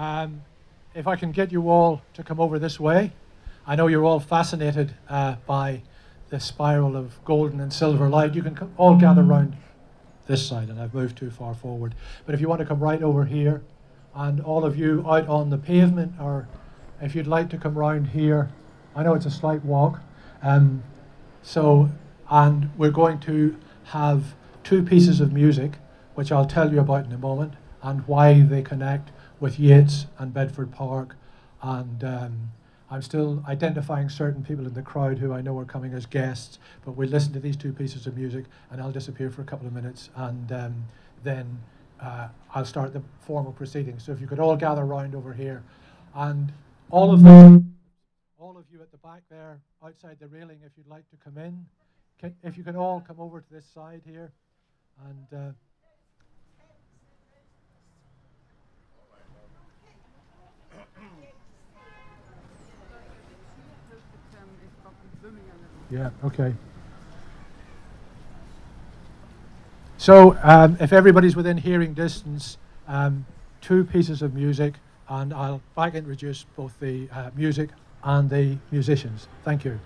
Um, if I can get you all to come over this way, I know you're all fascinated uh, by the spiral of golden and silver light. You can all gather round this side, and I've moved too far forward. But if you want to come right over here, and all of you out on the pavement, or if you'd like to come round here, I know it's a slight walk. Um, so, and we're going to have two pieces of music, which I'll tell you about in a moment, and why they connect with Yates and Bedford Park. And um, I'm still identifying certain people in the crowd who I know are coming as guests, but we'll listen to these two pieces of music, and I'll disappear for a couple of minutes, and um, then uh, I'll start the formal proceedings. So if you could all gather round over here, and all of them, all of you at the back there, outside the railing, if you'd like to come in, can, if you can all come over to this side here, and. Uh, Yeah, okay. So, um, if everybody's within hearing distance, um, two pieces of music, and I'll back introduce both the uh, music and the musicians. Thank you.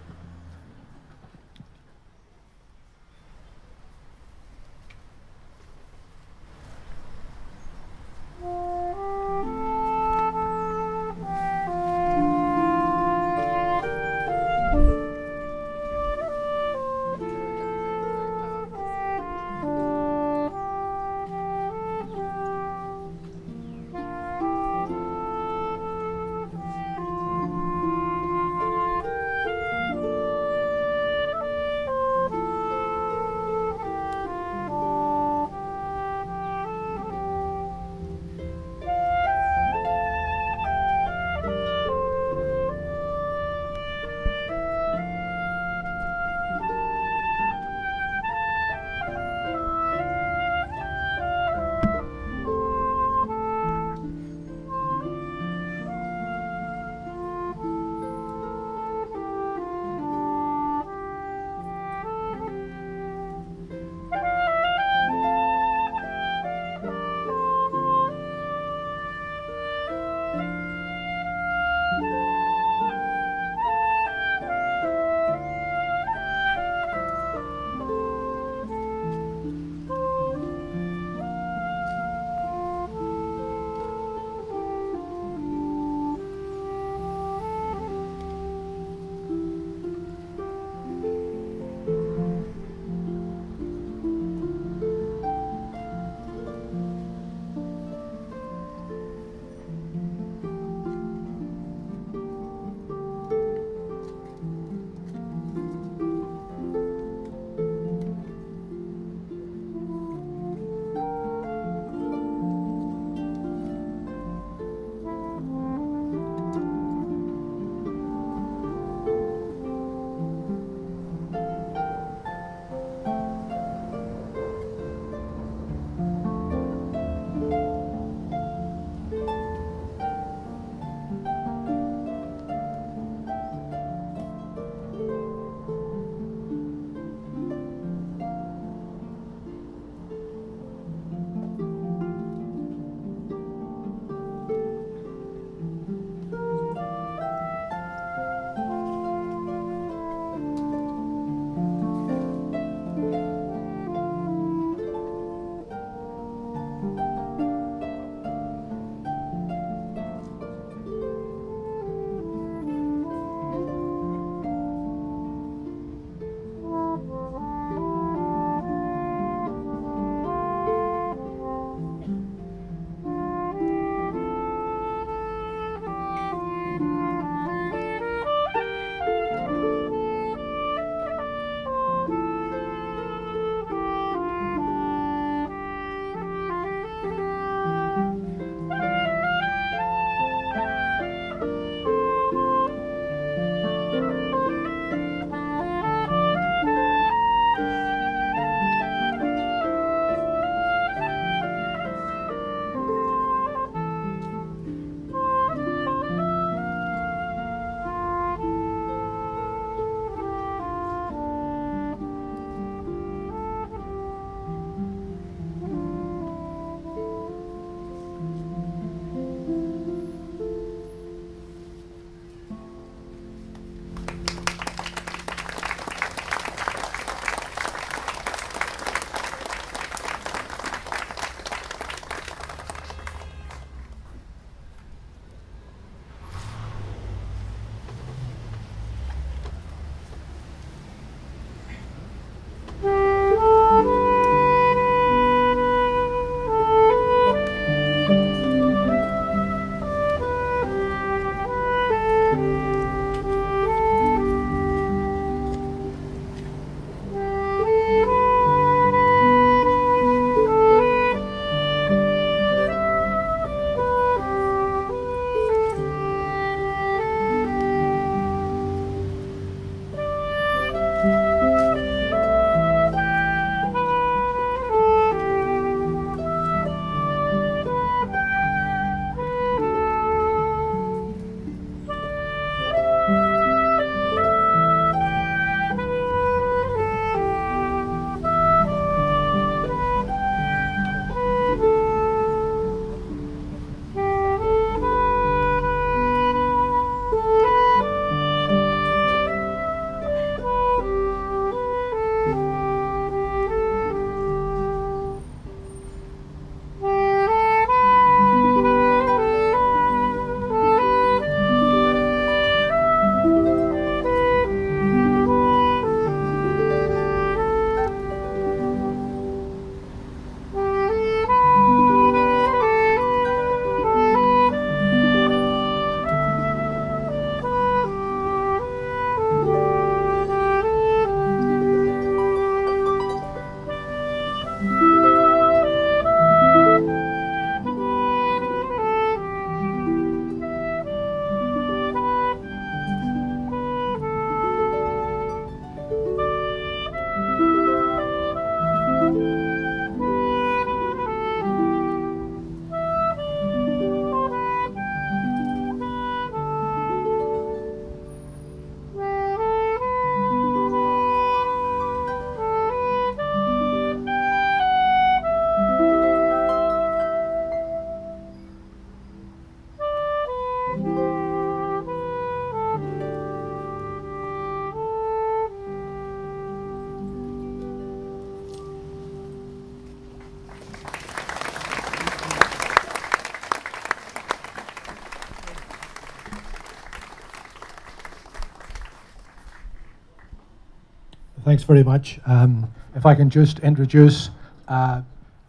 Thanks very much. Um, if I can just introduce uh,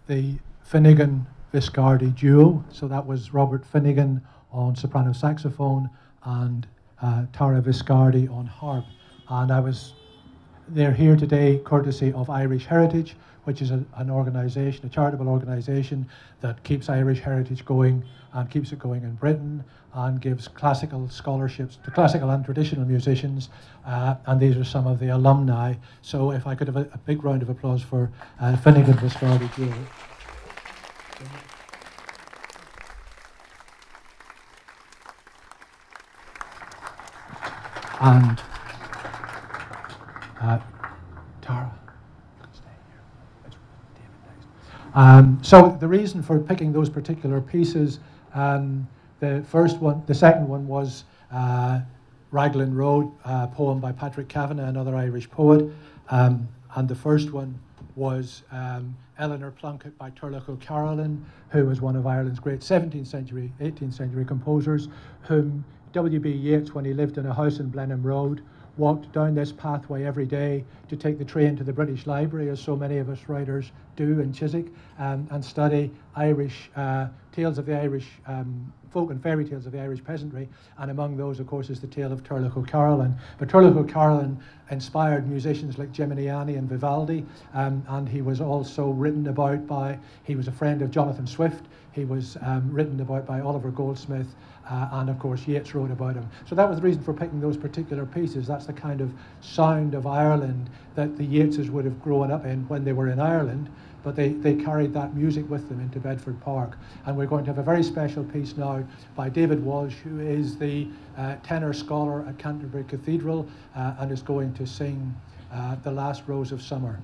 the Finnegan Viscardi duo. So that was Robert Finnegan on soprano saxophone and uh, Tara Viscardi on harp. And I was, they're here today courtesy of Irish Heritage, which is a, an organization, a charitable organization that keeps Irish heritage going and keeps it going in Britain and gives classical scholarships to classical and traditional musicians. Uh, and these are some of the alumni. So if I could have a, a big round of applause for uh, Finnegan Viscardi Duo. And uh, Tara. Um, so the reason for picking those particular pieces, um, the first one, the second one was uh, Raglan Road, a poem by Patrick Kavanagh, another Irish poet, um, and the first one was um, Eleanor Plunkett by Turlough O'Carolan, who was one of Ireland's great 17th century, 18th century composers, whom W.B. Yeats, when he lived in a house in Blenheim Road, walked down this pathway every day to take the train to the British Library, as so many of us writers do in Chiswick, um, and study Irish uh, tales of the Irish um, folk and fairy tales of the Irish peasantry. And among those, of course, is the tale of Turlough O'Carolan. But Turlough O'Carolan inspired musicians like Geminiani and Vivaldi, um, and he was also written about by, he was a friend of Jonathan Swift, he was um, written about by Oliver Goldsmith, uh, and of course Yeats wrote about him. So that was the reason for picking those particular pieces. That's the kind of sound of Ireland that the Yeatses would have grown up in when they were in Ireland, but they, they carried that music with them into Bedford Park. And we're going to have a very special piece now by David Walsh, who is the uh, tenor scholar at Canterbury Cathedral uh, and is going to sing uh, The Last Rose of Summer.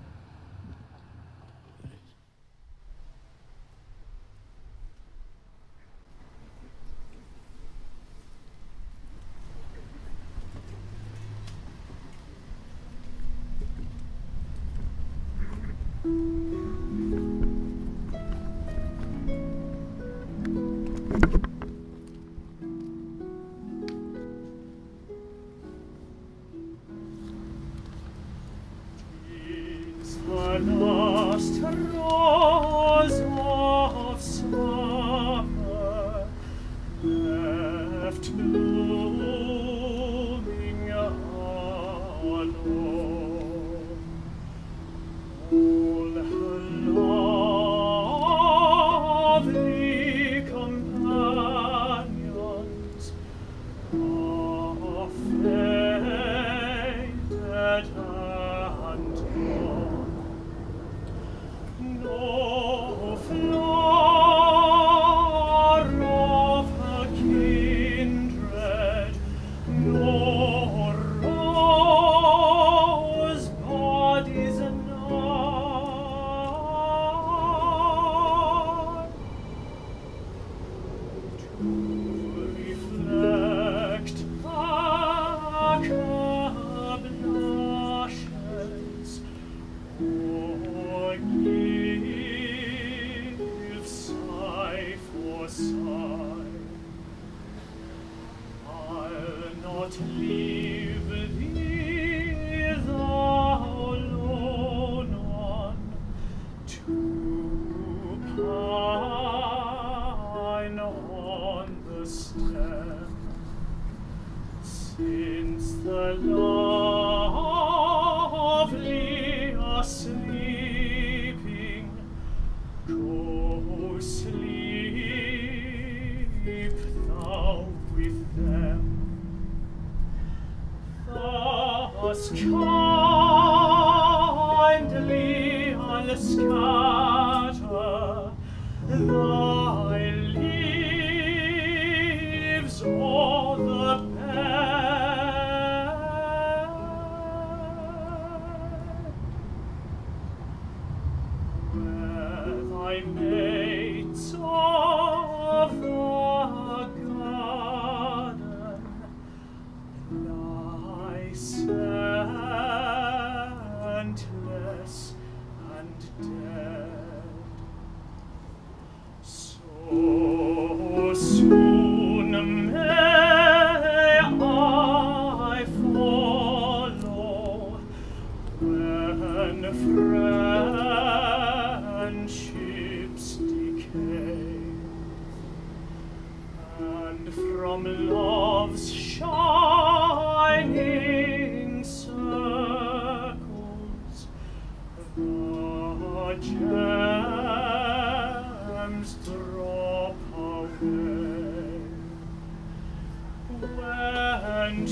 Start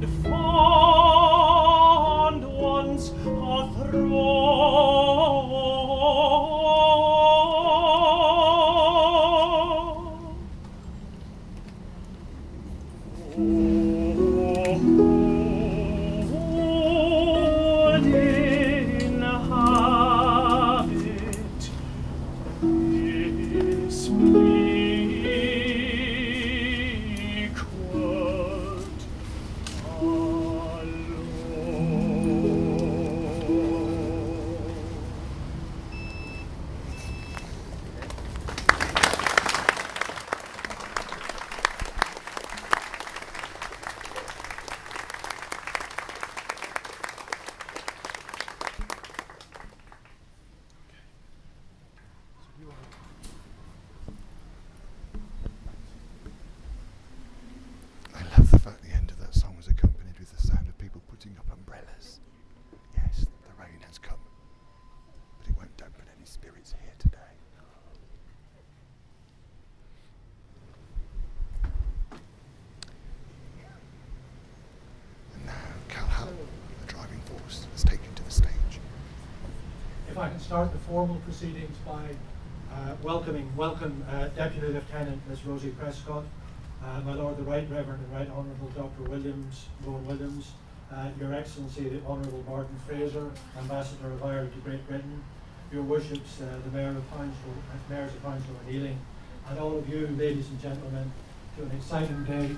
the formal proceedings by uh, welcoming, welcome uh, Deputy Lieutenant Ms. Rosie Prescott, uh, my Lord the Right Reverend and Right Honourable Dr. Williams, Rowan Williams, uh, Your Excellency the Honourable Martin Fraser, Ambassador of Ireland to Great Britain, Your Worships, uh, the Mayor of Hounslow, uh, Mayors of Hounslow and Ealing, and all of you, ladies and gentlemen, to an exciting day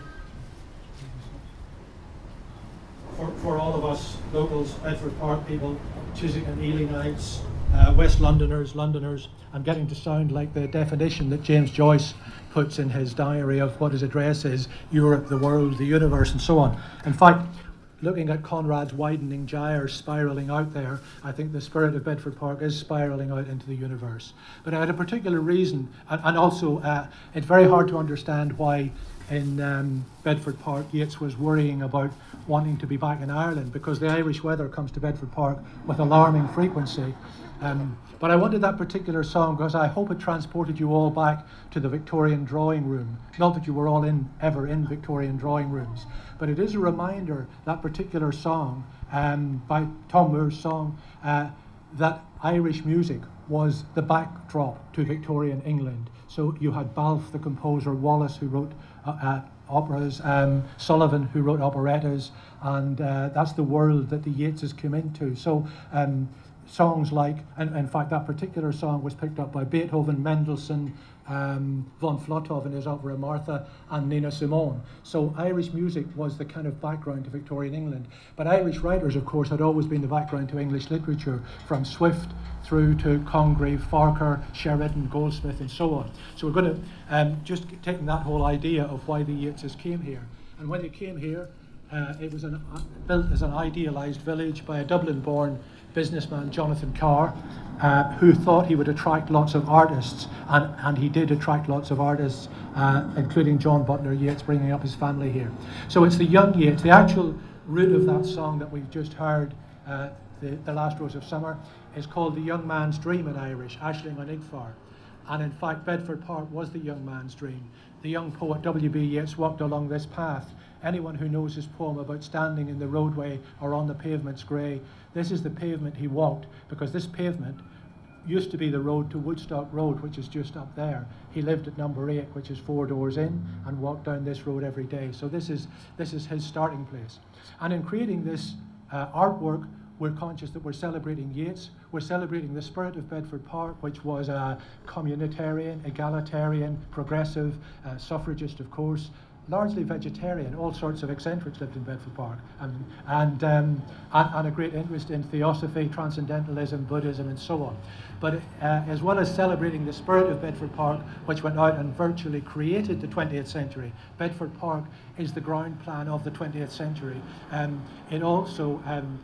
for, for all of us locals, Bedford Park people, Chiswick and Ealingites, uh, West Londoners, Londoners, I'm getting to sound like the definition that James Joyce puts in his diary of what his address is Europe, the world, the universe, and so on. In fact, looking at Conrad's widening gyre spiraling out there, I think the spirit of Bedford Park is spiraling out into the universe. But I had a particular reason, and, and also uh, it's very hard to understand why in um, Bedford Park Yeats was worrying about wanting to be back in Ireland because the Irish weather comes to Bedford Park with alarming frequency. Um, but I wanted that particular song because I hope it transported you all back to the Victorian drawing room. Not that you were all in ever in Victorian drawing rooms, but it is a reminder that particular song um, by Tom Moore's song uh, that Irish music was the backdrop to Victorian England. So you had Balfe, the composer, Wallace, who wrote uh, uh, operas, um, Sullivan, who wrote operettas, and uh, that's the world that the Yeatses came into. So um, songs like, and in fact, that particular song was picked up by Beethoven, Mendelssohn, um, von Flotow in his opera Martha, and Nina Simone. So Irish music was the kind of background to Victorian England. But Irish writers, of course, had always been the background to English literature, from Swift through to Congreve, Farquhar, Sheridan, Goldsmith, and so on. So we're going to um, just taking that whole idea of why the Yeatses came here. And when they came here, uh, it was an, uh, built as an idealised village by a Dublin-born businessman Jonathan Carr, uh, who thought he would attract lots of artists, and, and he did attract lots of artists, uh, including John Butler Yeats, bringing up his family here. So it's the young Yeats, the actual root of that song that we've just heard, uh, the, the Last Rose of Summer, is called The Young Man's Dream in Irish, Aisling an Óigfhir. And in fact, Bedford Park was the young man's dream. The young poet W.B. Yeats walked along this path Anyone who knows his poem about standing in the roadway or on the pavement's grey, this is the pavement he walked because this pavement used to be the road to Woodstock Road, which is just up there. He lived at number eight, which is four doors in, and walked down this road every day. So this is this is his starting place. And in creating this uh, artwork, we're conscious that we're celebrating Yeats. We're celebrating the spirit of Bedford Park, which was a communitarian, egalitarian, progressive, uh, suffragist, of course, largely vegetarian. All sorts of eccentrics lived in Bedford Park, and and, um, and, and, a great interest in theosophy, transcendentalism, Buddhism, and so on. But uh, as well as celebrating the spirit of Bedford Park, which went out and virtually created the 20th century, Bedford Park is the ground plan of the 20th century. Um, it also um,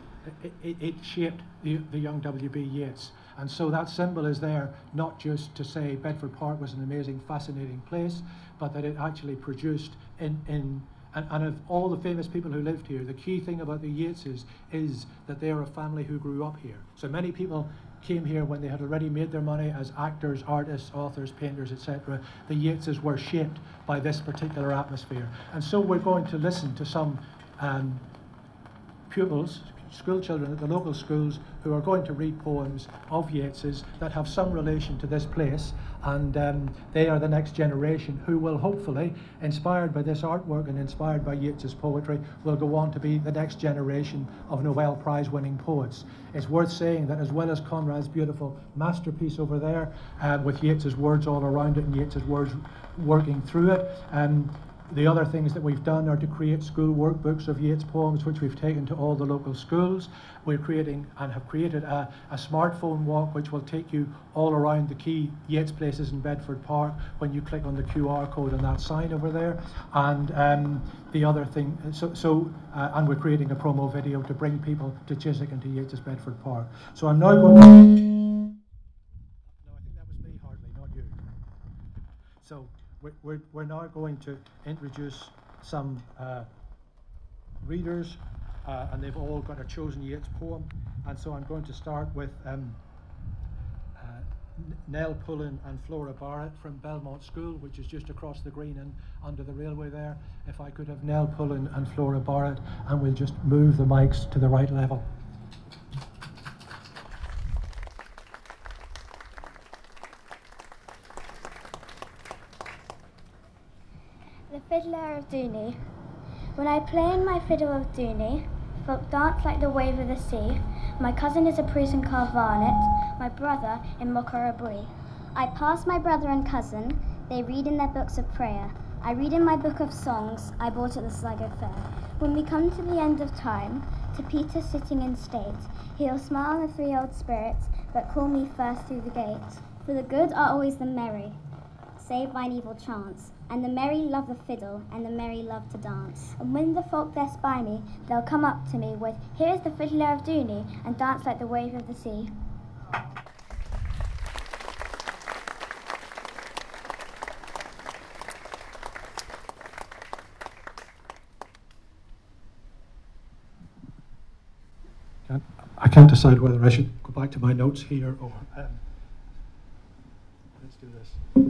it, it, shaped the, the young W.B. Yeats. And so that symbol is there not just to say Bedford Park was an amazing, fascinating place, but that it actually produced in, in and, and of all the famous people who lived here, the key thing about the Yeatses is that they are a family who grew up here. So many people came here when they had already made their money as actors, artists, authors, painters, etc. The Yeatses were shaped by this particular atmosphere. And so we're going to listen to some um, pupils, school children at the local schools who are going to read poems of Yeats's that have some relation to this place and um, they are the next generation who will hopefully, inspired by this artwork and inspired by Yeats's poetry, will go on to be the next generation of Nobel Prize winning poets. It's worth saying that as well as Conrad's beautiful masterpiece over there, uh, with Yeats's words all around it and Yeats's words working through it, um, the other things that we've done are to create school workbooks of Yeats poems, which we've taken to all the local schools. We're creating and have created a, a smartphone walk, which will take you all around the key Yeats places in Bedford Park when you click on the QR code on that sign over there. And um, the other thing, so, so uh, and we're creating a promo video to bring people to Chiswick and to Yeats's Bedford Park. So I'm now going to. So we're, we're, now going to introduce some uh, readers, uh, and they've all got a chosen Yeats poem. And so I'm going to start with um, uh, Nell Pullen and Flora Barrett from Belmont School, which is just across the green and under the railway there. If I could have Nell Pullen and Flora Barrett, and we'll just move the mics to the right level. Fiddler of Dooney. When I play in my fiddle of Dooney, folk dance like the wave of the sea. My cousin is a priest in Carvarnet, my brother in Mockarabree. I pass my brother and cousin, they read in their books of prayer. I read in my book of songs I bought at the Sligo Fair. When we come to the end of time, to Peter sitting in state, he'll smile on the three old spirits that call me first through the gate. For the good are always the merry, save thine evil chance. And the merry love the fiddle, and the merry love to dance. And when the folk there spy me, they'll come up to me with, Here's the fiddler of Dooney, and dance like the wave of the sea. I can't decide whether I should go back to my notes here or um, let's do this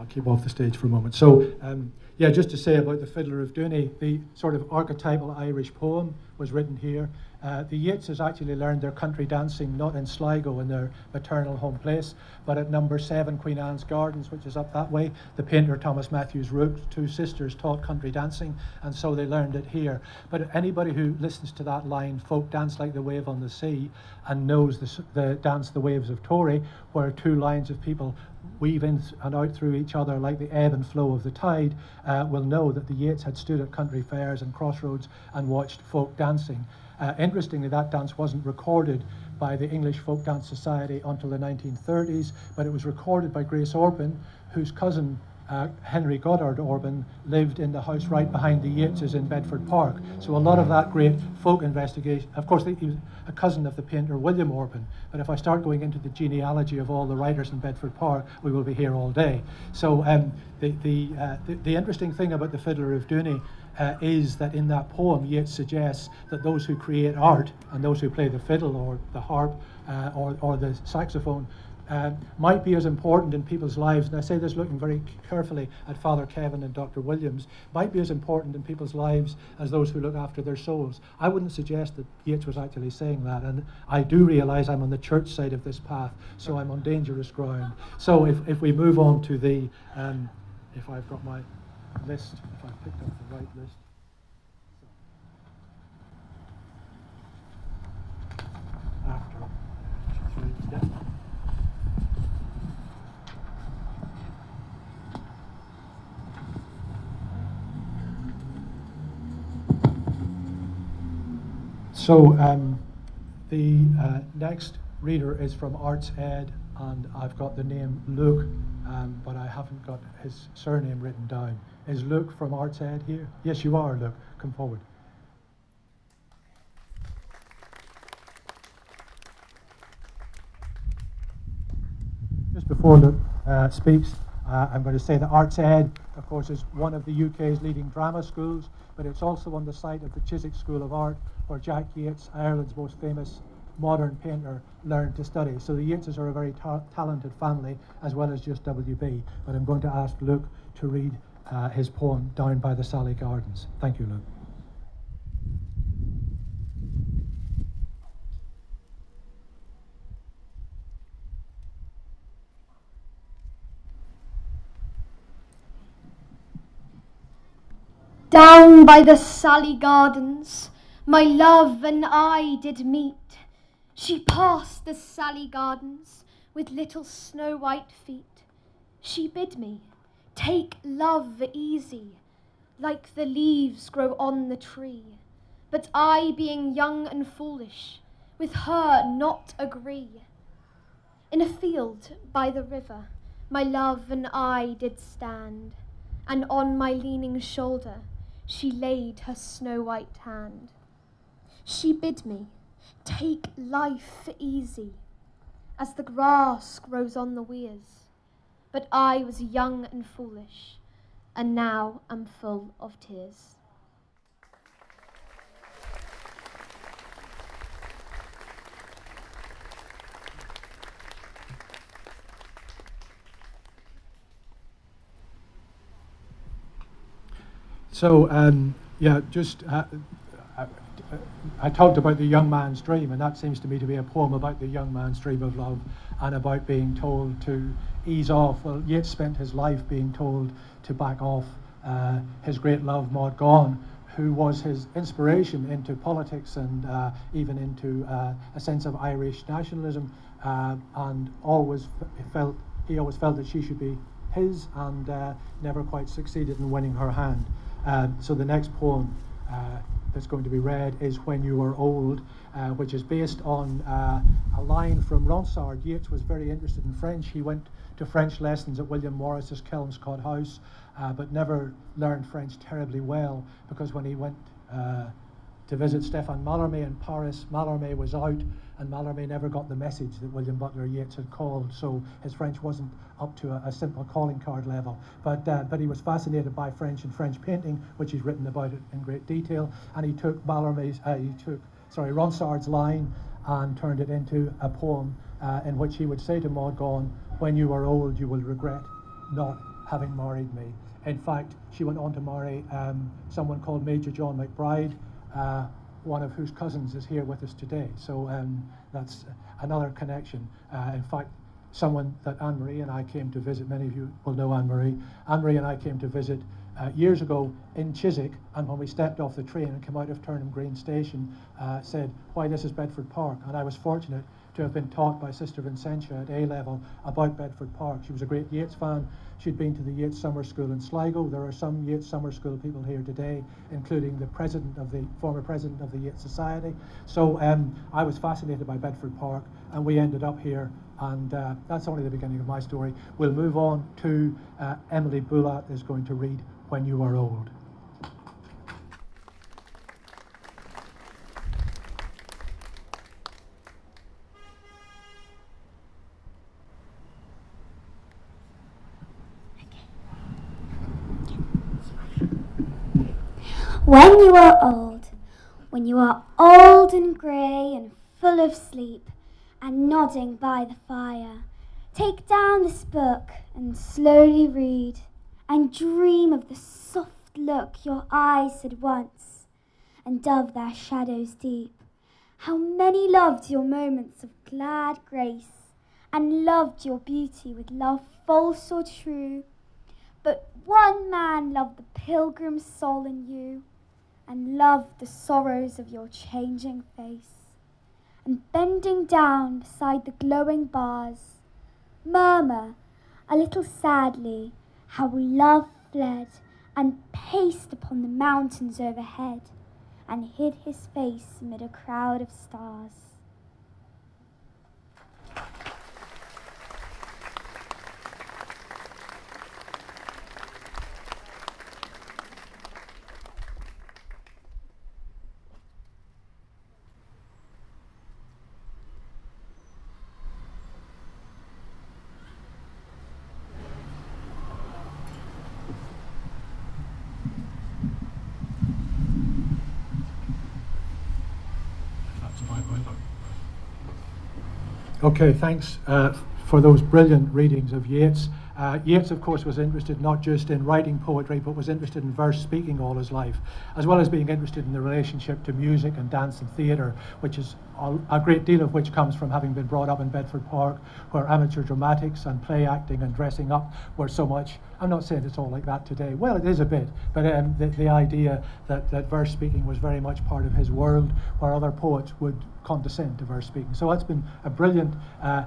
I'll keep off the stage for a moment. So, um, yeah, just to say about the Fiddler of Dooney, the sort of archetypal Irish poem was written here. Uh, the Yeatses actually learned their country dancing not in Sligo in their maternal home place, but at number seven Queen Anne's Gardens, which is up that way. The painter Thomas Matthews Rooke, two sisters, taught country dancing, and so they learned it here. But anybody who listens to that line, folk dance like the wave on the sea, and knows the, the dance the waves of Tory, where two lines of people weave in and out through each other like the ebb and flow of the tide, uh, will know that the Yeats had stood at country fairs and crossroads and watched folk dancing. Uh, interestingly, that dance wasn't recorded by the English Folk Dance Society until the 1930s, but it was recorded by Grace Orpen, whose cousin uh, Henry Goddard Orpen lived in the house right behind the Yeatses in Bedford Park. So a lot of that great folk investigation, of course, he was a cousin of the painter William Orpen. But if I start going into the genealogy of all the writers in Bedford Park, we will be here all day. So um, the, the, uh, the, the, interesting thing about the Fiddler of Dooney uh, is that in that poem, Yeats suggests that those who create art and those who play the fiddle or the harp uh, or, or the saxophone uh, might be as important in people's lives, and I say this looking very carefully at Father Kevin and Dr. Williams, might be as important in people's lives as those who look after their souls. I wouldn't suggest that Yeats was actually saying that, and I do realize I'm on the church side of this path, so I'm on dangerous ground. So if, if we move on to the, um, if I've got my list, if I've picked up the right list. After, yeah. So um, the uh, next reader is from Arts Ed, and I've got the name Luke, um, but I haven't got his surname written down. Is Luke from Arts Ed here? Yes, you are, Luke. Come forward. Just before Luke uh, speaks, uh, I'm going to say that Arts Ed, of course, is one of the UK's leading drama schools but it's also on the site of the Chiswick School of Art, where Jack Yeats, Ireland's most famous modern painter, learned to study. So the Yeatses are a very ta- talented family, as well as just WB. But I'm going to ask Luke to read uh, his poem, Down by the Sally Gardens. Thank you, Luke. Down by the Sally Gardens, my love and I did meet. She passed the Sally Gardens with little snow white feet. She bid me take love easy, like the leaves grow on the tree. But I, being young and foolish, with her not agree. In a field by the river, my love and I did stand, and on my leaning shoulder she laid her snow white hand. She bid me take life easy, as the grass grows on the weirs. But I was young and foolish, and now am full of tears. So, um, yeah, just uh, uh, I talked about the young man's dream, and that seems to me to be a poem about the young man's dream of love and about being told to ease off. Well, Yeats spent his life being told to back off uh, his great love, Maud Gonne, who was his inspiration into politics and uh, even into uh, a sense of Irish nationalism, uh, and always felt he always felt that she should be his, and never quite succeeded in winning her hand. Uh, so the next poem uh, that's going to be read is When You Are Old, uh, which is based on uh, a line from Ronsard. Yeats was very interested in French. He went to French lessons at William Morris's Kelmscott House, uh, but never learned French terribly well because when he went to visit Stefan Mallarmé in Paris, Mallarmé was out and Mallarmé never got the message that William Butler Yeats had called, so his French wasn't up to a, a simple calling card level. But, uh, but he was fascinated by French and French painting, which he's written about it in great detail, and he took Mallarmé's, uh, he took, sorry, Ronsard's line and turned it into a poem uh, in which he would say to Maud Gonne, when you are old, you will regret not having married me. In fact, she went on to marry um, someone called Major John MacBride, uh, one of whose cousins is here with us today. So um, that's another connection. Uh, in fact, someone that Anne Marie and I came to visit, many of you will know Anne Marie. Anne Marie and I came to visit uh, years ago in Chiswick, and when we stepped off the train and came out of Turnham Green Station, uh, said, Why, this is Bedford Park. And I was fortunate to have been taught by Sister Vincentia at A level about Bedford Park. She was a great Yeats fan. She'd been to the Yeats Summer School in Sligo. There are some Yeats Summer School people here today, including the president of the former president of the Yeats Society. So um, I was fascinated by Bedford Park, and we ended up here. And uh, that's only the beginning of my story. We'll move on to uh, Emily Boulat is going to read When You Are Old. When you are old, when you are old and grey and full of sleep, and nodding by the fire, take down this book and slowly read, and dream of the soft look your eyes had once, and of their shadows deep. How many loved your moments of glad grace, and loved your beauty with love false or true. But one man loved the pilgrim soul in you and loved the sorrows of your changing face, and bending down beside the glowing bars, murmur a little sadly how love fled and paced upon the mountains overhead and hid his face amid a crowd of stars. Okay, thanks uh, for those brilliant readings of Yeats. Uh, Yeats, of course, was interested not just in writing poetry, but was interested in verse speaking all his life, as well as being interested in the relationship to music and dance and theatre, which is a, great deal of which comes from having been brought up in Bedford Park, where amateur dramatics and play acting and dressing up were so much. I'm not saying it's all like that today. Well, it is a bit, but um, the, the idea that, that verse speaking was very much part of his world, where other poets would condescend to verse speaking. So that's been a brilliant. Uh,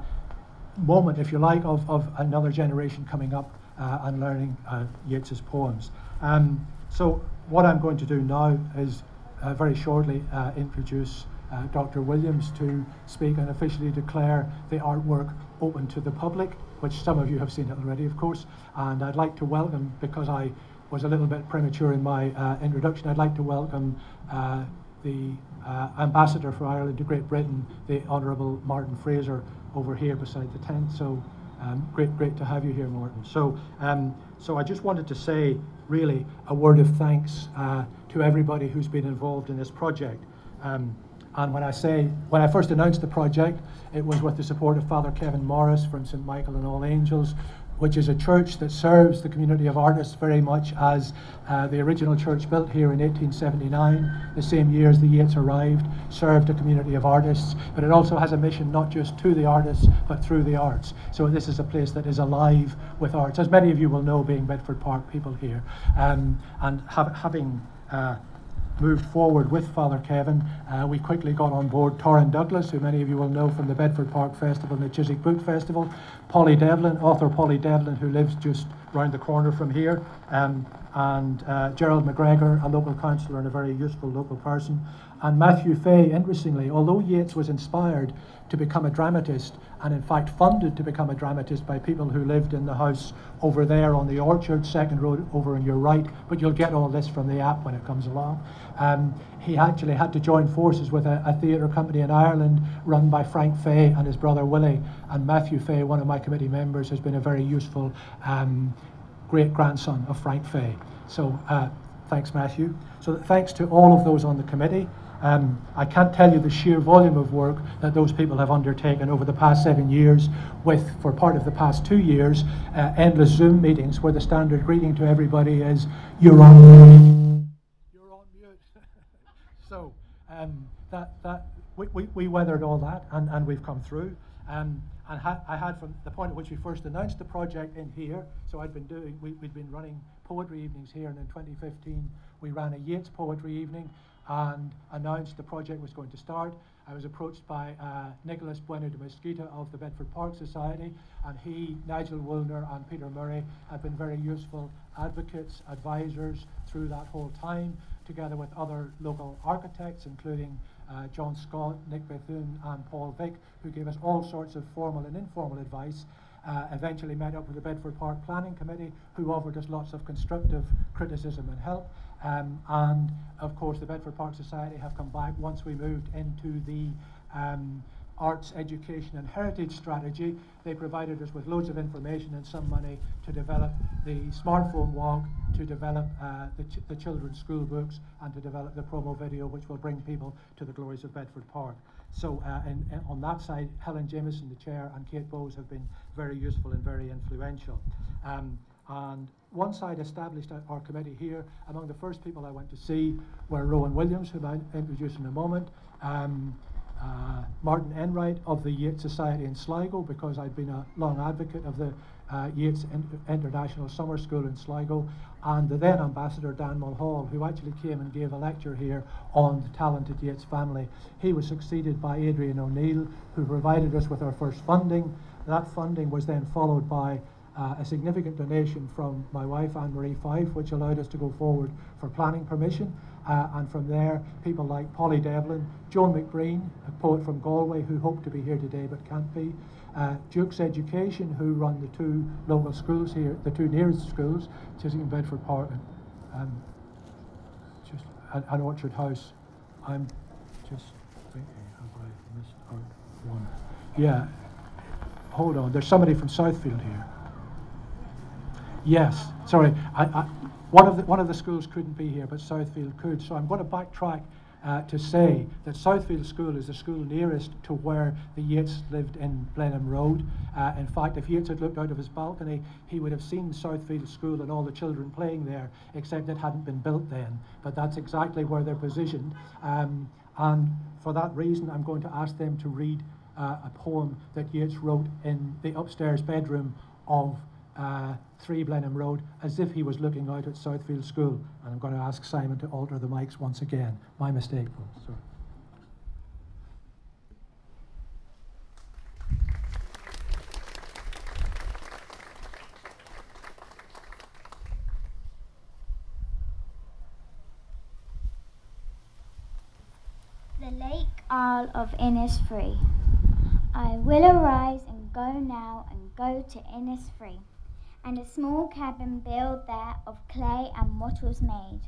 moment, if you like, of, of another generation coming up uh, and learning uh, Yeats's poems. Um, so what I'm going to do now is uh, very shortly uh, introduce uh, Dr. Williams to speak and officially declare the artwork open to the public, which some of you have seen it already, of course. And I'd like to welcome, because I was a little bit premature in my uh, introduction, I'd like to welcome the Ambassador for Ireland to Great Britain, the Honourable Martin Fraser, over here beside the tent. So um, great, great to have you here, Morton. So, um, so I just wanted to say, really, a word of thanks uh, to everybody who's been involved in this project. Um, and when I say, when I first announced the project, it was with the support of Father Kevin Morris from St. Michael and All Angels, which is a church that serves the community of artists very much as uh, the original church built here in 1879, the same year as the Yeats arrived, served a community of artists. But it also has a mission not just to the artists, but through the arts. So this is a place that is alive with arts, as many of you will know, being Bedford Park people here, um, and have, having. Uh, moved forward with Father Kevin, uh, we quickly got on board Torin Douglas, who many of you will know from the Bedford Park Festival and the Chiswick Book Festival, Polly Devlin, author Polly Devlin, who lives just round the corner from here, um, and uh, Gerald McGregor, a local councillor and a very useful local person, and Matthew Fay, interestingly, although Yeats was inspired to become a dramatist, and in fact funded to become a dramatist by people who lived in the house over there on the Orchard, second road over on your right, but you'll get all this from the app when it comes along. Um, he actually had to join forces with a, a theatre company in Ireland run by Frank Fay and his brother Willie. And Matthew Fay, one of my committee members, has been a very useful um, great grandson of Frank Fay. So uh, thanks, Matthew. So thanks to all of those on the committee. Um, I can't tell you the sheer volume of work that those people have undertaken over the past seven years, with, for part of the past two years, uh, endless Zoom meetings where the standard greeting to everybody is, You're on mute. You're on mute. so um, that, that, we, we, we, weathered all that and, and we've come through. Um, and ha I had from the point at which we first announced the project in here, so I'd been doing, we, we'd been running poetry evenings here, and in 2015 we ran a Yeats poetry evening and announced the project was going to start. I was approached by uh, Nicholas Bueno de Mesquita of the Bedford Park Society, and he, Nigel Woolner, and Peter Murray have been very useful advocates, advisors through that whole time, together with other local architects, including uh, John Scott, Nick Bethune, and Paul Vick, who gave us all sorts of formal and informal advice. Uh, eventually met up with the Bedford Park Planning Committee, who offered us lots of constructive criticism and help. Um, and of course, the Bedford Park Society have come back once we moved into the um, arts, education, and heritage strategy. They provided us with loads of information and some money to develop the smartphone walk, to develop uh, the, ch the children's school books, and to develop the promo video, which will bring people to the glories of Bedford Park. So uh, and, and on that side, Helen Jameson, the chair, and Kate Bowes have been very useful and very influential. Um, and once I'd established our committee here, among the first people I went to see were Rowan Williams, whom I'll introduce in a moment, um, uh, Martin Enright of the Yeats Society in Sligo, because I'd been a long advocate of the uh, Yeats International Summer School in Sligo, and the then ambassador Dan Mulhall, who actually came and gave a lecture here on the talented Yeats family. He was succeeded by Adrian O'Neill, who provided us with our first funding. That funding was then followed by uh, a significant donation from my wife Anne Marie Fyfe, which allowed us to go forward for planning permission. Uh, and from there, people like Polly Devlin, Joan McBreen, a poet from Galway who hoped to be here today but can't be, uh, Duke's Education, who run the two local schools here, the two nearest schools, and Bedford Park, and um, just an, an Orchard House. I'm just thinking, have I missed out one? Yeah, hold on. There's somebody from Southfield here. Yes, sorry. I, I, one, of the, one of the schools couldn't be here, but Southfield could. So I'm going to backtrack uh, to say that Southfield School is the school nearest to where the Yeats lived in Blenheim Road. Uh, in fact, if Yeats had looked out of his balcony, he would have seen Southfield School and all the children playing there, except it hadn't been built then. But that's exactly where they're positioned. Um, and for that reason, I'm going to ask them to read uh, a poem that Yeats wrote in the upstairs bedroom of uh, 3 Blenheim Road as if he was looking out at Southfield School. And I'm going to ask Simon to alter the mics once again. My mistake, folks. Sorry. The Lake Isle of Innisfree. I will arise and go now and go to Innisfree and a small cabin build there of clay and wattles made.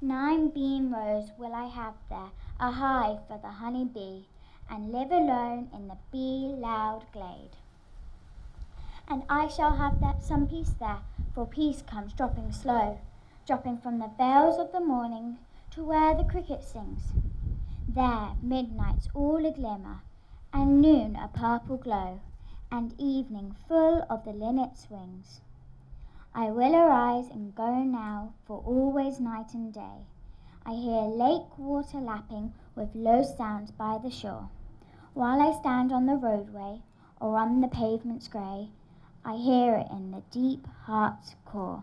Nine beam rows will I have there, a hive for the honey bee, and live alone in the bee loud glade. And I shall have that some peace there, for peace comes dropping slow, dropping from the bells of the morning to where the cricket sings. There midnight's all a glimmer, and noon a purple glow, and evening full of the linnet's wings. I will arise and go now, for always night and day. I hear lake water lapping with low sounds by the shore. While I stand on the roadway or on the pavements grey, I hear it in the deep heart's core.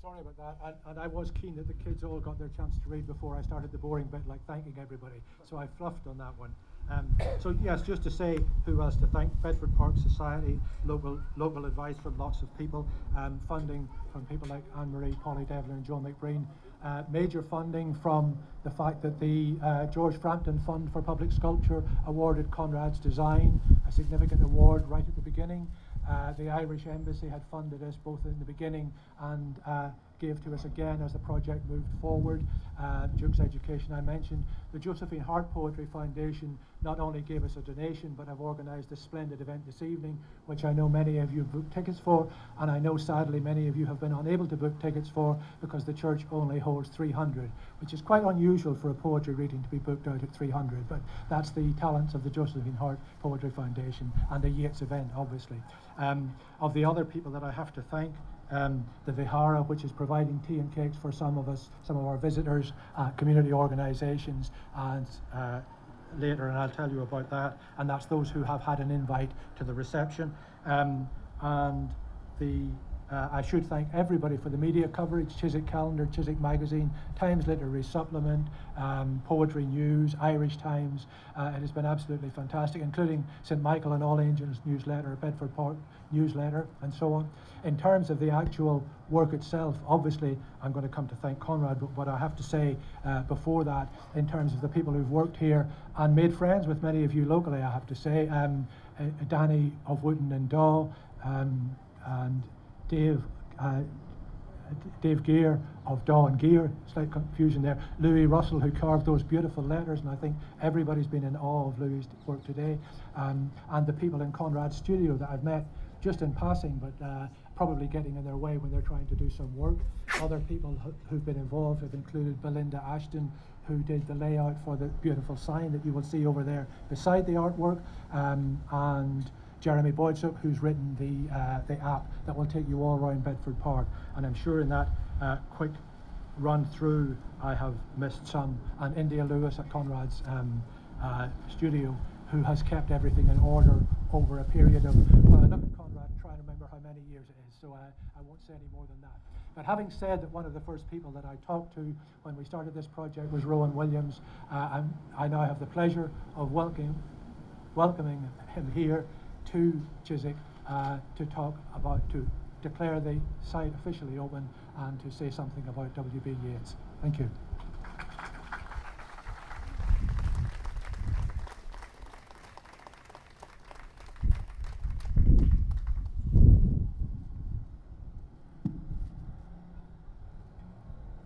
Sorry about that. And, and I was keen that the kids all got their chance to read before I started the boring bit, like thanking everybody. So I fluffed on that one. Um, so yes, just to say who else to thank: Bedford Park Society, local local advice from lots of people, um, funding from people like Anne Marie, Polly Devlin, and Joan McBreen. Uh, major funding from the fact that the uh, George Frampton Fund for Public Sculpture awarded Conrad's Design a significant award right at the beginning. Uh, the Irish Embassy had funded us both in the beginning and uh, gave to us again as the project moved forward. Uh, Duke's Education, I mentioned. The Josephine Hart Poetry Foundation not only gave us a donation, but have organised a splendid event this evening, which I know many of you booked tickets for, and I know sadly many of you have been unable to book tickets for because the church only holds 300, which is quite unusual for a poetry reading to be booked out at 300, but that's the talents of the Josephine Hart Poetry Foundation and the Yeats event, obviously. Um, of the other people that I have to thank, um, the Vihara, which is providing tea and cakes for some of us, some of our visitors, uh, community organisations, and uh, later, and I'll tell you about that. And that's those who have had an invite to the reception. Um, and the uh, I should thank everybody for the media coverage Chiswick Calendar, Chiswick Magazine, Times Literary Supplement, um, Poetry News, Irish Times. Uh, it has been absolutely fantastic, including St. Michael and All Angels newsletter, Bedford Park newsletter, and so on. In terms of the actual work itself, obviously, I'm going to come to thank Conrad, but what I have to say uh, before that, in terms of the people who've worked here and made friends with many of you locally, I have to say, um, uh, Danny of Wooden and Daw, um, and Dave, uh, Dave Gear of Daw and Gear, slight confusion there. Louis Russell, who carved those beautiful letters, and I think everybody's been in awe of Louis' work today. Um, and the people in Conrad's studio that I've met just in passing, but uh, probably getting in their way when they're trying to do some work. Other people who've been involved have included Belinda Ashton, who did the layout for the beautiful sign that you will see over there beside the artwork, um, and Jeremy Boydsup, who's written the, uh, the app that will take you all around Bedford Park. And I'm sure in that uh, quick run through, I have missed some. And India Lewis at Conrad's um, uh, studio, who has kept everything in order over a period of, well, I look at Conrad try and remember how many years it is, so I, I won't say any more than that. But having said that one of the first people that I talked to when we started this project was Rowan Williams, uh, i now have the pleasure of welcoming, welcoming him here to Chiswick uh, to talk about, to declare the site officially open and to say something about W.B. Yeats. Thank you.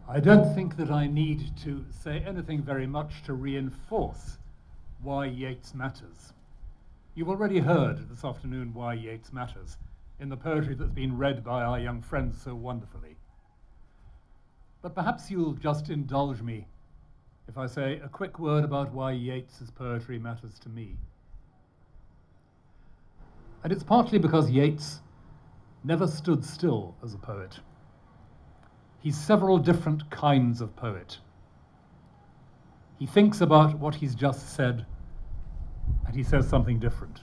I don't think that I need to say anything very much to reinforce why Yeats matters. You've already heard this afternoon why Yeats matters in the poetry that's been read by our young friends so wonderfully. But perhaps you'll just indulge me if I say a quick word about why Yeats's poetry matters to me. And it's partly because Yeats never stood still as a poet. He's several different kinds of poet. He thinks about what he's just said and he says something different.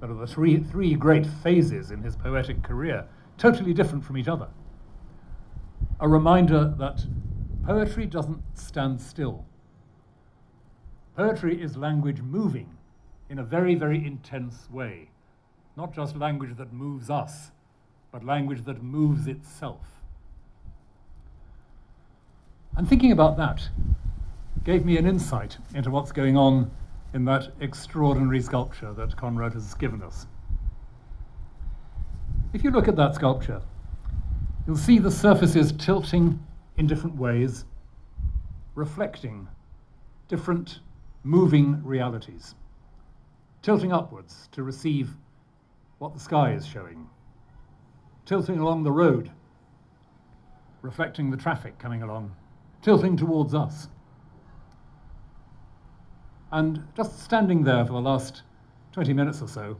There are the three, three great phases in his poetic career, totally different from each other. A reminder that poetry doesn't stand still. Poetry is language moving in a very, very intense way. Not just language that moves us, but language that moves itself. And thinking about that gave me an insight into what's going on in that extraordinary sculpture that Conrad has given us. If you look at that sculpture, you'll see the surfaces tilting in different ways, reflecting different moving realities, tilting upwards to receive what the sky is showing, tilting along the road, reflecting the traffic coming along, tilting towards us. And just standing there for the last 20 minutes or so,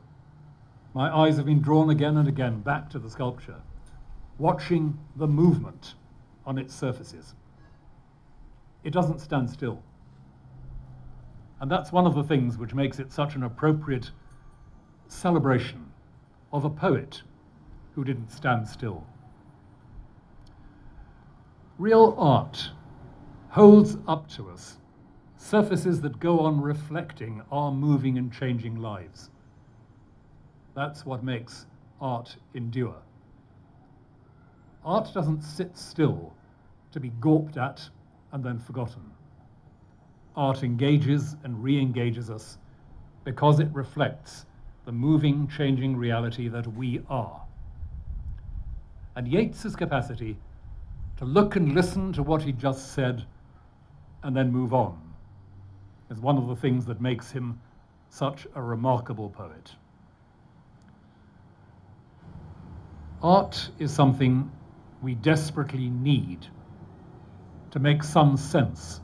my eyes have been drawn again and again back to the sculpture, watching the movement on its surfaces. It doesn't stand still. And that's one of the things which makes it such an appropriate celebration of a poet who didn't stand still. Real art holds up to us surfaces that go on reflecting our moving and changing lives. That's what makes art endure. Art doesn't sit still to be gawped at and then forgotten. Art engages and re engages us because it reflects the moving, changing reality that we are. And Yeats's capacity to look and listen to what he just said and then move on is one of the things that makes him such a remarkable poet. Art is something we desperately need to make some sense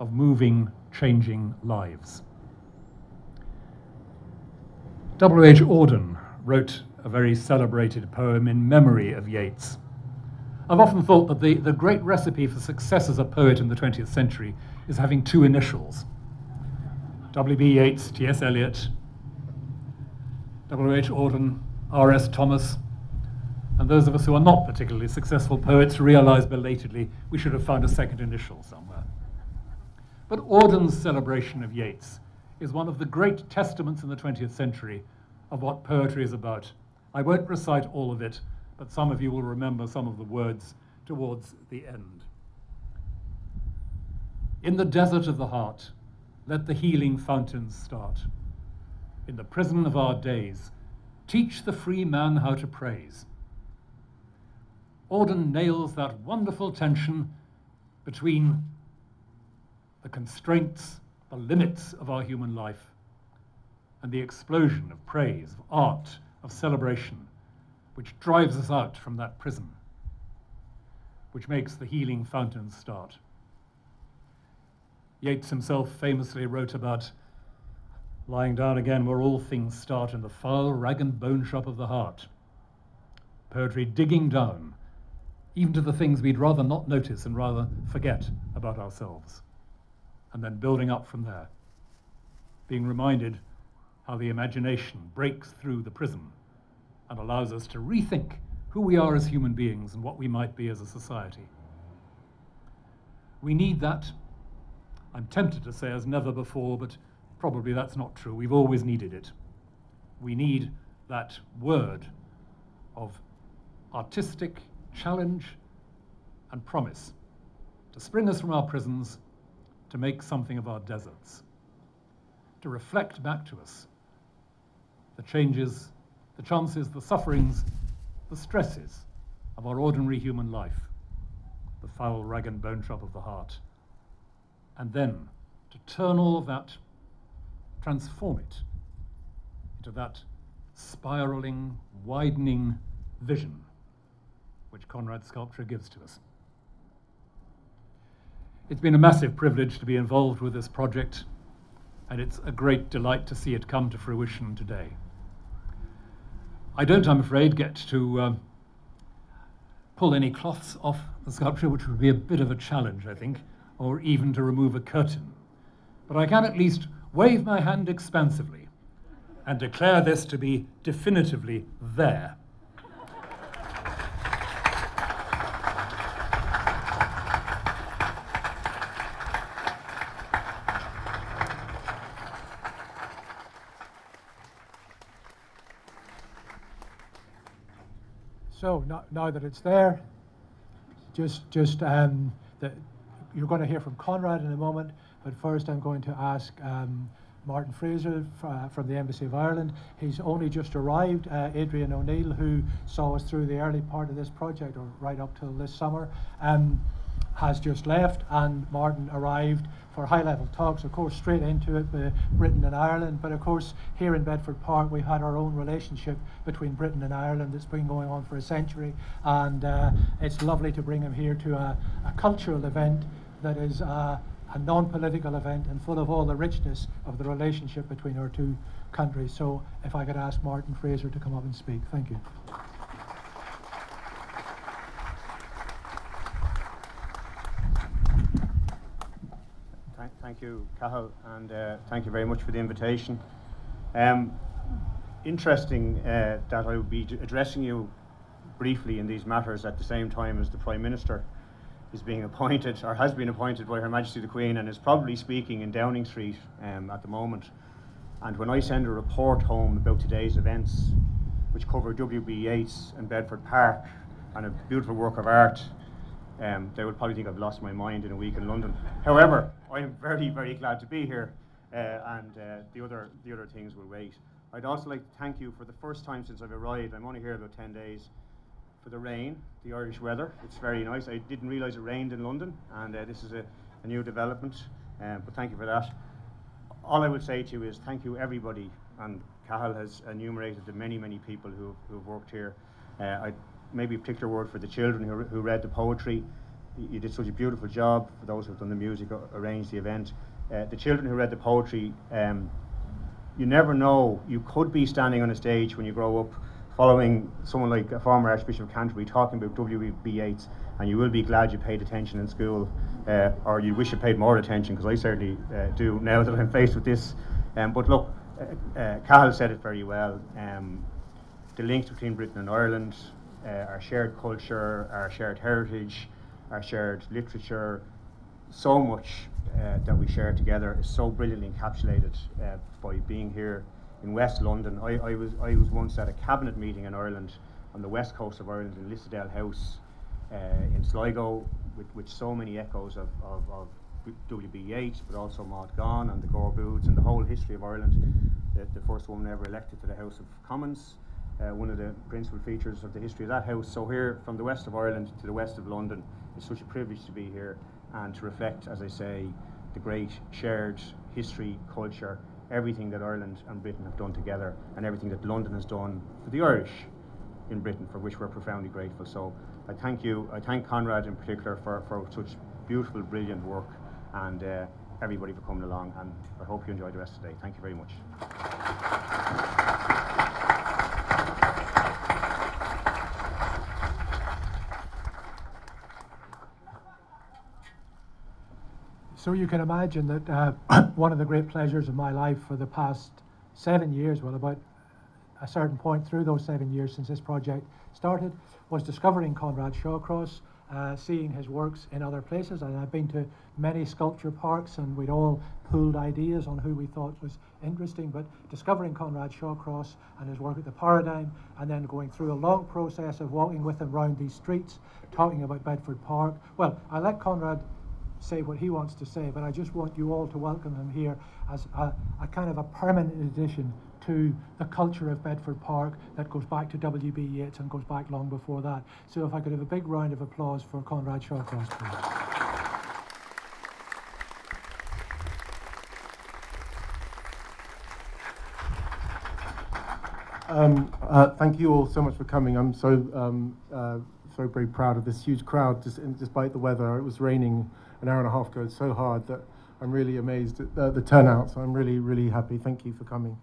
of moving, changing lives. W.H. Auden wrote a very celebrated poem in memory of Yeats. I've often thought that the, the great recipe for success as a poet in the 20th century is having two initials W.B. Yeats, T.S. Eliot, W.H. Auden, R.S. Thomas. And those of us who are not particularly successful poets realize belatedly we should have found a second initial somewhere. But Auden's celebration of Yeats is one of the great testaments in the 20th century of what poetry is about. I won't recite all of it, but some of you will remember some of the words towards the end. In the desert of the heart, let the healing fountains start. In the prison of our days, teach the free man how to praise. Auden nails that wonderful tension between the constraints, the limits of our human life, and the explosion of praise, of art, of celebration, which drives us out from that prison, which makes the healing fountains start. Yeats himself famously wrote about lying down again where all things start in the foul rag and bone shop of the heart. Poetry digging down, even to the things we'd rather not notice and rather forget about ourselves, and then building up from there, being reminded how the imagination breaks through the prison and allows us to rethink who we are as human beings and what we might be as a society. We need that I'm tempted to say as never before, but probably that's not true. We've always needed it. We need that word of artistic challenge and promise to spring us from our prisons, to make something of our deserts, to reflect back to us the changes, the chances, the sufferings, the stresses of our ordinary human life, the foul rag and bone shop of the heart and then to turn all of that transform it into that spiraling, widening vision which Conrad Sculpture gives to us. It's been a massive privilege to be involved with this project, and it's a great delight to see it come to fruition today. I don't, I'm afraid, get to uh, pull any cloths off the sculpture, which would be a bit of a challenge, I think, or even to remove a curtain. But I can at least wave my hand expansively and declare this to be definitively there. So now, now that it's there, just just um, the, you're going to hear from Conrad in a moment, but first I'm going to ask um, Martin Fraser uh, from the Embassy of Ireland. He's only just arrived. Uh, Adrian O'Neill, who saw us through the early part of this project, or right up till this summer, um, has just left, and Martin arrived for high-level talks, of course, straight into it with Britain and Ireland. But of course, here in Bedford Park, we had our own relationship between Britain and Ireland that's been going on for a century, and uh, it's lovely to bring him here to a, a cultural event that is uh, a non-political event and full of all the richness of the relationship between our two countries. So, if I could ask Martin Fraser to come up and speak, thank you. Thank you, Cathal, and uh, thank you very much for the invitation. Um, interesting uh, that I will be addressing you briefly in these matters at the same time as the Prime Minister is being appointed, or has been appointed by Her Majesty the Queen, and is probably speaking in Downing Street um, at the moment. And when I send a report home about today's events, which cover W.B. Yeats and Bedford Park, and a beautiful work of art, um, they would probably think I've lost my mind in a week in London. However, I am very, very glad to be here, uh, and uh, the other the other things will wait. I'd also like to thank you for the first time since I've arrived. I'm only here about 10 days for the rain, the Irish weather. It's very nice. I didn't realise it rained in London, and uh, this is a, a, new development. Um, but thank you for that. All I would say to you is thank you, everybody. And Cathal has enumerated the many, many people who who've worked here. Uh, I maybe a particular word for the children who, who read the poetry you did such a beautiful job for those who've done the music, arranged the event. Uh, the children who read the poetry, um, you never know. You could be standing on a stage when you grow up, following someone like a former Archbishop of Canterbury talking about W.B. Yeats, and you will be glad you paid attention in school, uh, or you wish you paid more attention, because I certainly uh, do now that I'm faced with this. Um, but look, uh, uh Cathal said it very well. Um, the links between Britain and Ireland, uh, our shared culture, our shared heritage, our shared literature, so much uh, that we share together is so brilliantly encapsulated by being here in West London. I, I, was, I was once at a cabinet meeting in Ireland on the west coast of Ireland in Lissadell House uh, in Sligo with, with so many echoes of, of, of W.B. Yeats, but also Maud Gonne and the Gore Booths and the whole history of Ireland. The, the first woman ever elected to the House of Commons, uh, one of the principal features of the history of that house. So here, from the west of Ireland to the west of London, it's such a privilege to be here and to reflect, as I say, the great shared history, culture, everything that Ireland and Britain have done together, and everything that London has done for the Irish in Britain, for which we're profoundly grateful. So I thank you, I thank Conrad in particular for, for such beautiful, brilliant work, and uh, everybody for coming along, and I hope you enjoy the rest of the day. Thank you very much. So you can imagine that uh, one of the great pleasures of my life for the past seven years, well, about a certain point through those seven years since this project started, was discovering Conrad Shawcross, uh, seeing his works in other places. And I've been to many sculpture parks, and we'd all pooled ideas on who we thought was interesting. But discovering Conrad Shawcross and his work at the Paradigm, and then going through a long process of walking with him around these streets, talking about Bedford Park. Well, I let Conrad say what he wants to say, but I just want you all to welcome him here as a, a kind of a permanent addition to the culture of Bedford Park that goes back to W.B. Yeats and goes back long before that. So if I could have a big round of applause for Conrad Shawcross, please. Um, uh, thank you all so much for coming. I'm so um, uh, so very proud of this huge crowd. Despite the weather, it was raining an hour and a half ago. So hard that I'm really amazed at the, the turnout. So I'm really really happy. Thank you for coming.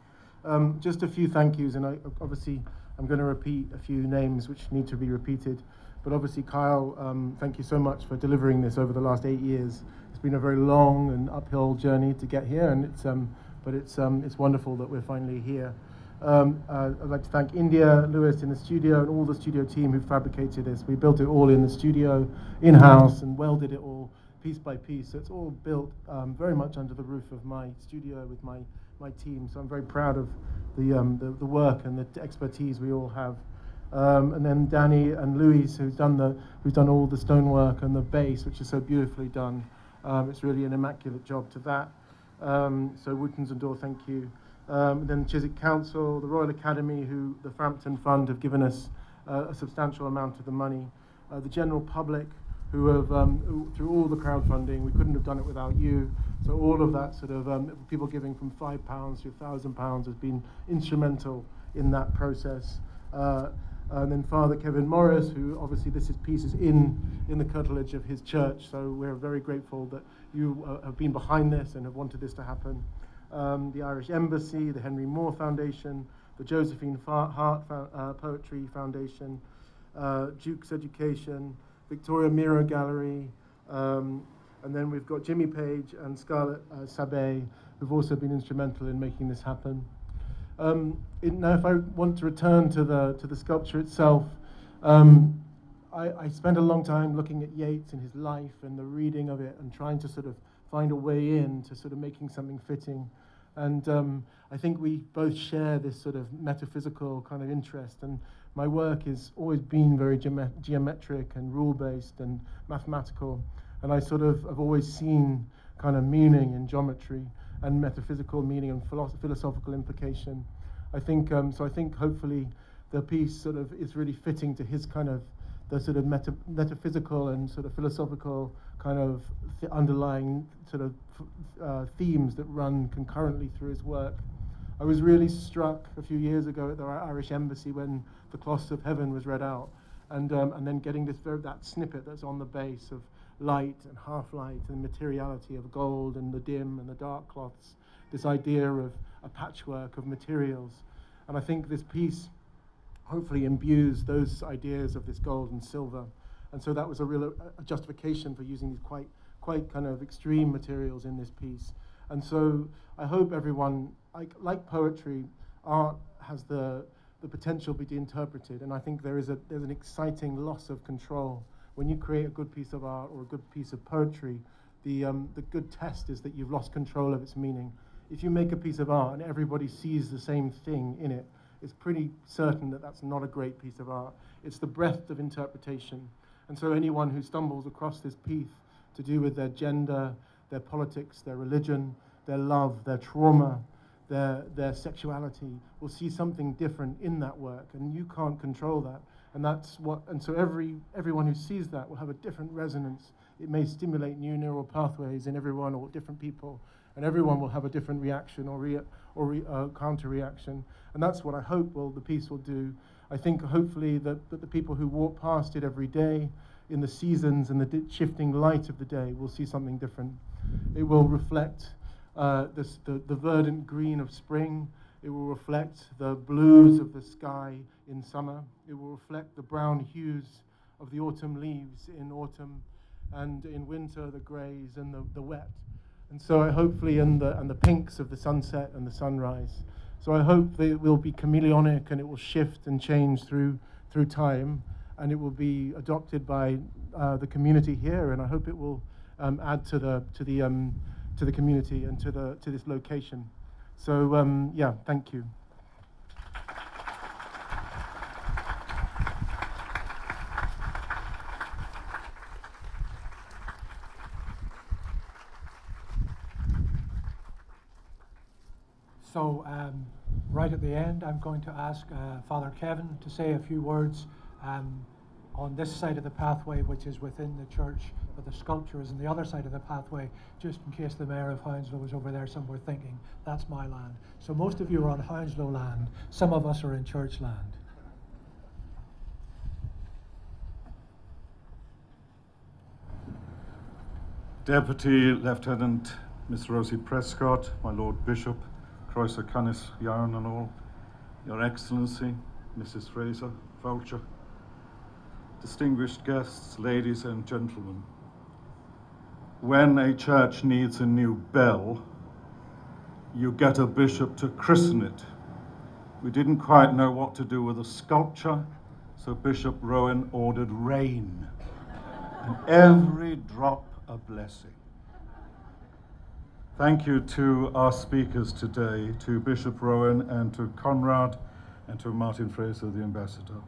Um, just a few thank yous, and I, obviously I'm going to repeat a few names which need to be repeated. But obviously, Kyle, um, thank you so much for delivering this over the last eight years. It's been a very long and uphill journey to get here, and it's um, but it's um, it's wonderful that we're finally here. Um, uh, I'd like to thank India, Lewis in the studio, and all the studio team who fabricated this. We built it all in the studio, in house, and welded it all piece by piece. So it's all built um, very much under the roof of my studio with my, my team. So I'm very proud of the, um, the, the, work and the expertise we all have. Um, and then Danny and Louise, who's done, the, who's done all the stonework and the base, which is so beautifully done. Um, it's really an immaculate job to that. Um, so and Zandor, thank you. Um, then Chiswick Council, the Royal Academy, who the Frampton Fund have given us uh, a substantial amount of the money. Uh, the general public, who have, um, through all the crowdfunding, we couldn't have done it without you. So all of that sort of um, people giving from five pounds to a thousand pounds has been instrumental in that process. Uh, and then Father Kevin Morris, who obviously this is pieces in in the curtilage of his church. So we're very grateful that you uh, have been behind this and have wanted this to happen um, the Irish Embassy, the Henry Moore Foundation, the Josephine Hart uh, Poetry Foundation, uh, Duke's Education, Victoria Miro Gallery, um, and then we've got Jimmy Page and Scarlett uh, Sabet, who've also been instrumental in making this happen. Um, it, now, if I want to return to the, to the sculpture itself, um, I, I spent a long time looking at Yeats and his life and the reading of it and trying to sort of find a way in to sort of making something fitting. And um, I think we both share this sort of metaphysical kind of interest. And my work has always been very geometric and rule based and mathematical. And I sort of have always seen kind of meaning in geometry and metaphysical meaning and philosoph philosophical implication. I think um, so. I think hopefully the piece sort of is really fitting to his kind of the sort of meta metaphysical and sort of philosophical kind of th underlying sort of uh, themes that run concurrently through his work. I was really struck a few years ago at the Irish Embassy when the Cloths of Heaven was read out, and um, and then getting this that snippet that's on the base of light and half light and materiality of gold and the dim and the dark cloths. This idea of a patchwork of materials, and I think this piece hopefully imbues those ideas of this gold and silver and so that was a real a justification for using these quite, quite kind of extreme materials in this piece. And so I hope everyone, like, like poetry, art has the, the potential be interpreted. And I think there is a, there's an exciting loss of control. When you create a good piece of art or a good piece of poetry, the, um, the good test is that you've lost control of its meaning. If you make a piece of art and everybody sees the same thing in it, it's pretty certain that that's not a great piece of art. It's the breadth of interpretation and so anyone who stumbles across this piece to do with their gender, their politics, their religion, their love, their trauma, their, their sexuality will see something different in that work. And you can't control that. And that's what, and so every, everyone who sees that will have a different resonance. It may stimulate new neural pathways in everyone or different people. And everyone will have a different reaction or, or re uh, counter reaction. And that's what I hope will, the piece will do I think hopefully that, that the people who walk past it every day in the seasons and the shifting light of the day will see something different. It will reflect uh, this, the, the verdant green of spring. It will reflect the blues of the sky in summer. It will reflect the brown hues of the autumn leaves in autumn and in winter the greys and the, the wet. And so I hopefully and the, and the pinks of the sunset and the sunrise. So I hope that it will be chameleonic and it will shift and change through, through time and it will be adopted by uh, the community here and I hope it will um, add to the, to, the, um, to the community and to, the, to this location. So um, yeah, thank you. So um, right at the end, I'm going to ask uh, Father Kevin to say a few words. Um, on this side of the pathway, which is within the church, but the sculpture is on the other side of the pathway, just in case the mayor of Hounslow was over there somewhere thinking, that's my land. So most of you are on Hounslow land, some of us are in church land. Deputy Lieutenant Miss Rosie Prescott, my Lord Bishop, Croeso cynnes iawn and all, Your Excellency, Mrs. Fraser, Fáilte, distinguished guests, ladies and gentlemen. When a church needs a new bell, you get a bishop to christen it. We didn't quite know what to do with a sculpture, so Bishop Rowan ordered rain. And every drop a blessing. Thank you to our speakers today, to Bishop Rowan and to Conrad and to Martin Fraser, the ambassador.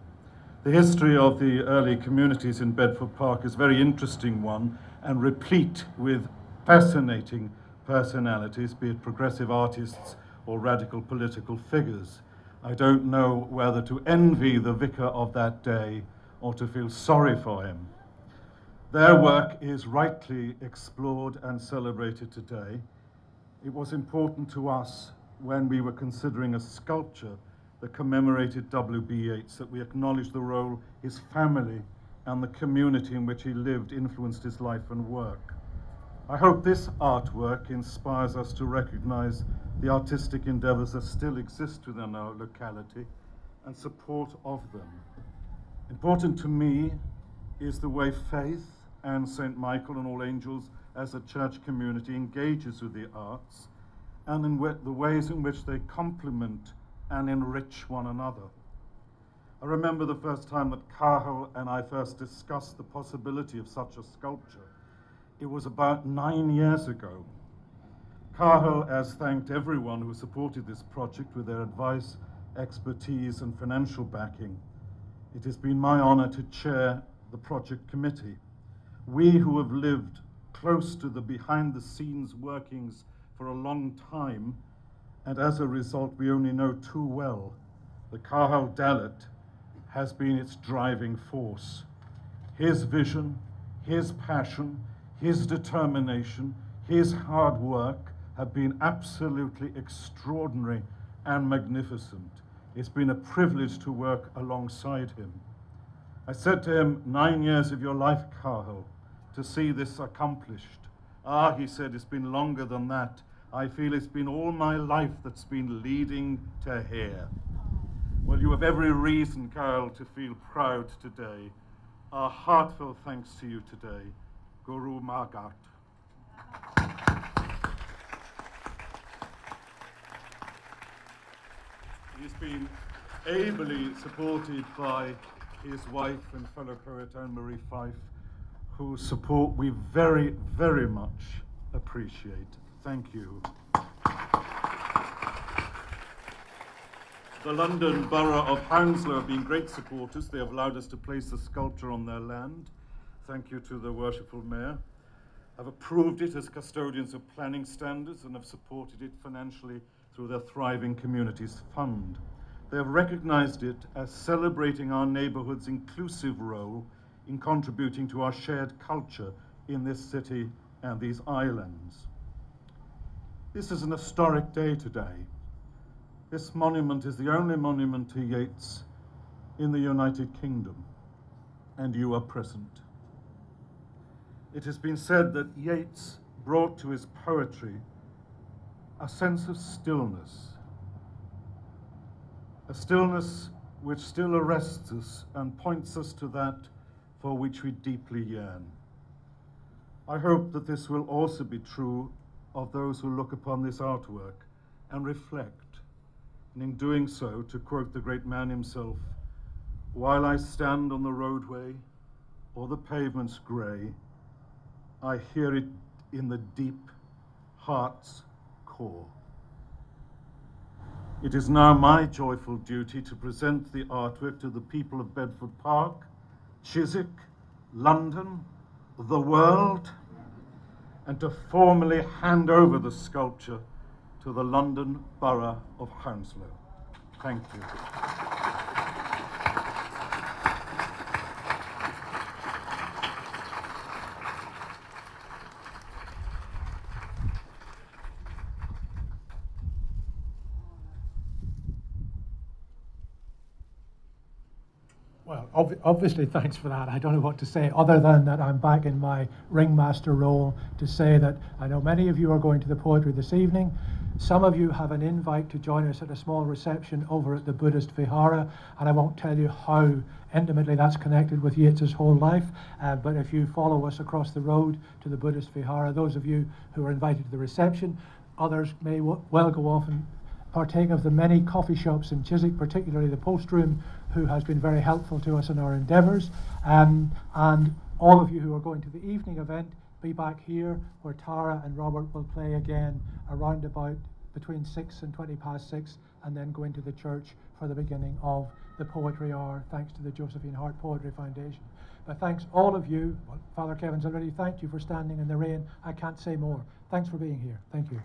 The history of the early communities in Bedford Park is a very interesting one and replete with fascinating personalities, be it progressive artists or radical political figures. I don't know whether to envy the vicar of that day or to feel sorry for him. Their work is rightly explored and celebrated today. It was important to us when we were considering a sculpture that commemorated W.B. Yeats that we acknowledge the role his family and the community in which he lived influenced his life and work. I hope this artwork inspires us to recognize the artistic endeavors that still exist within our locality and support of them. Important to me is the way faith and St. Michael and All Angels as a church community engages with the arts and in the ways in which they complement and enrich one another. I remember the first time that Cathal and I first discussed the possibility of such a sculpture. It was about nine years ago. Cathal has thanked everyone who supported this project with their advice, expertise, and financial backing. It has been my honor to chair the project committee. We who have lived close to the behind the scenes workings for a long time, and as a result, we only know too well the Cathal Dalet has been its driving force. His vision, his passion, his determination, his hard work have been absolutely extraordinary and magnificent. It's been a privilege to work alongside him. I said to him, Nine years of your life, Cathal, to see this accomplished. Ah, he said, it's been longer than that. I feel it's been all my life that's been leading to here. Well, you have every reason, Carol, to feel proud today. Our heartfelt thanks to you today. Guru Magat. He's been ably supported by his wife and fellow poet Anne Marie Fyfe, whose support we very, very much appreciate. Thank you. The London Borough of Hounslow have been great supporters. They have allowed us to place the sculpture on their land. Thank you to the worshipful mayor. Have approved it as custodians of planning standards and have supported it financially through their Thriving Communities Fund. They have recognized it as celebrating our neighborhood's inclusive role in contributing to our shared culture in this city and these islands. This is an historic day today. This monument is the only monument to Yeats in the United Kingdom, and you are present. It has been said that Yeats brought to his poetry a sense of stillness, a stillness which still arrests us and points us to that for which we deeply yearn. I hope that this will also be true of those who look upon this artwork and reflect, and in doing so, to quote the great man himself, while I stand on the roadway or the pavement's grey, I hear it in the deep heart's core. It is now my joyful duty to present the artwork to the people of Bedford Park Chiswick, London, the world, and to formally hand over the sculpture to the London Borough of Hounslow. Thank you. Well, ob- obviously, thanks for that. I don't know what to say other than that I'm back in my ringmaster role to say that I know many of you are going to the poetry this evening. Some of you have an invite to join us at a small reception over at the Buddhist Vihara, and I won't tell you how intimately that's connected with Yeats's whole life. Uh, but if you follow us across the road to the Buddhist Vihara, those of you who are invited to the reception, others may well go off and partake of the many coffee shops in Chiswick, particularly the Post Room, who has been very helpful to us in our endeavours. Um, and all of you who are going to the evening event, be back here where Tara and Robert will play again around about between 6 and 20 past 6 and then go into the church for the beginning of the poetry hour thanks to the Josephine Hart Poetry Foundation. But thanks all of you. Father Kevin's already thanked you for standing in the rain. I can't say more. Thanks for being here. Thank you.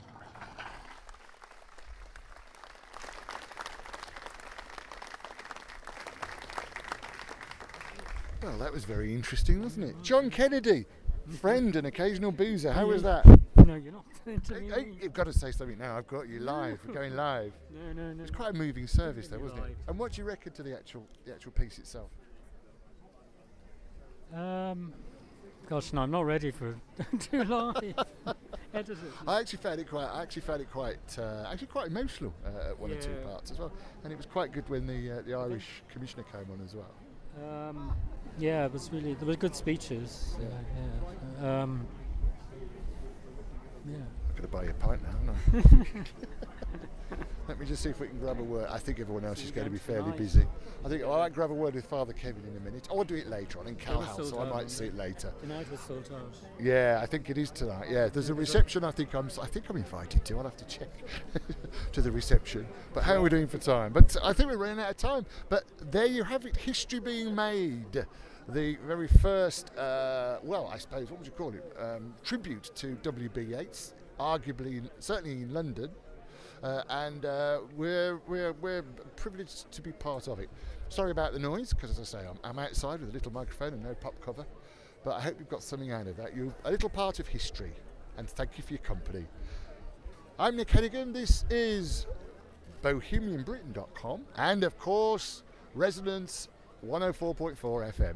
Well, that was very interesting, wasn't it? John Kennedy, friend and occasional boozer. How was that? No, you're not. You've got to say something now. I've got you live. We're going live. No, no, no. It's quite a moving service, though, wasn't it? And what do you reckon to the actual the actual piece itself? Um, gosh, no, I'm not ready for too long. I actually found it quite. I actually found it quite. Uh, actually, quite emotional uh, at one or two parts as well. And it was quite good when the uh, the Irish commissioner came on as well. Um, yeah, it was really there were good speeches. Yeah, yeah. Um, yeah. I'm going to buy you a pint now? Let me just see if we can grab a word. I think everyone else is going to be fairly busy. I think I might grab a word with Father Kevin in a minute. I'll do it later on in Cal was House, sold so I might see it later. Tonight was sold out. Yeah, I think it is tonight. Yeah, there's a reception. I think I'm. I think I'm invited to. I'll have to check to the reception. But how are we doing for time? But I think we're running out of time. But there you have it. History being made. The very first, uh, well, I suppose, what would you call it? Um, tribute to W.B. Yeats, arguably, certainly in London. Uh, and uh, we're, we're, we're privileged to be part of it. Sorry about the noise, because as I say, I'm, I'm outside with a little microphone and no pop cover. But I hope you've got something out of that. You're a little part of history, and thank you for your company. I'm Nick Hennigan. This is BohemianBritain.com, and of course, Resonance 104.4 FM.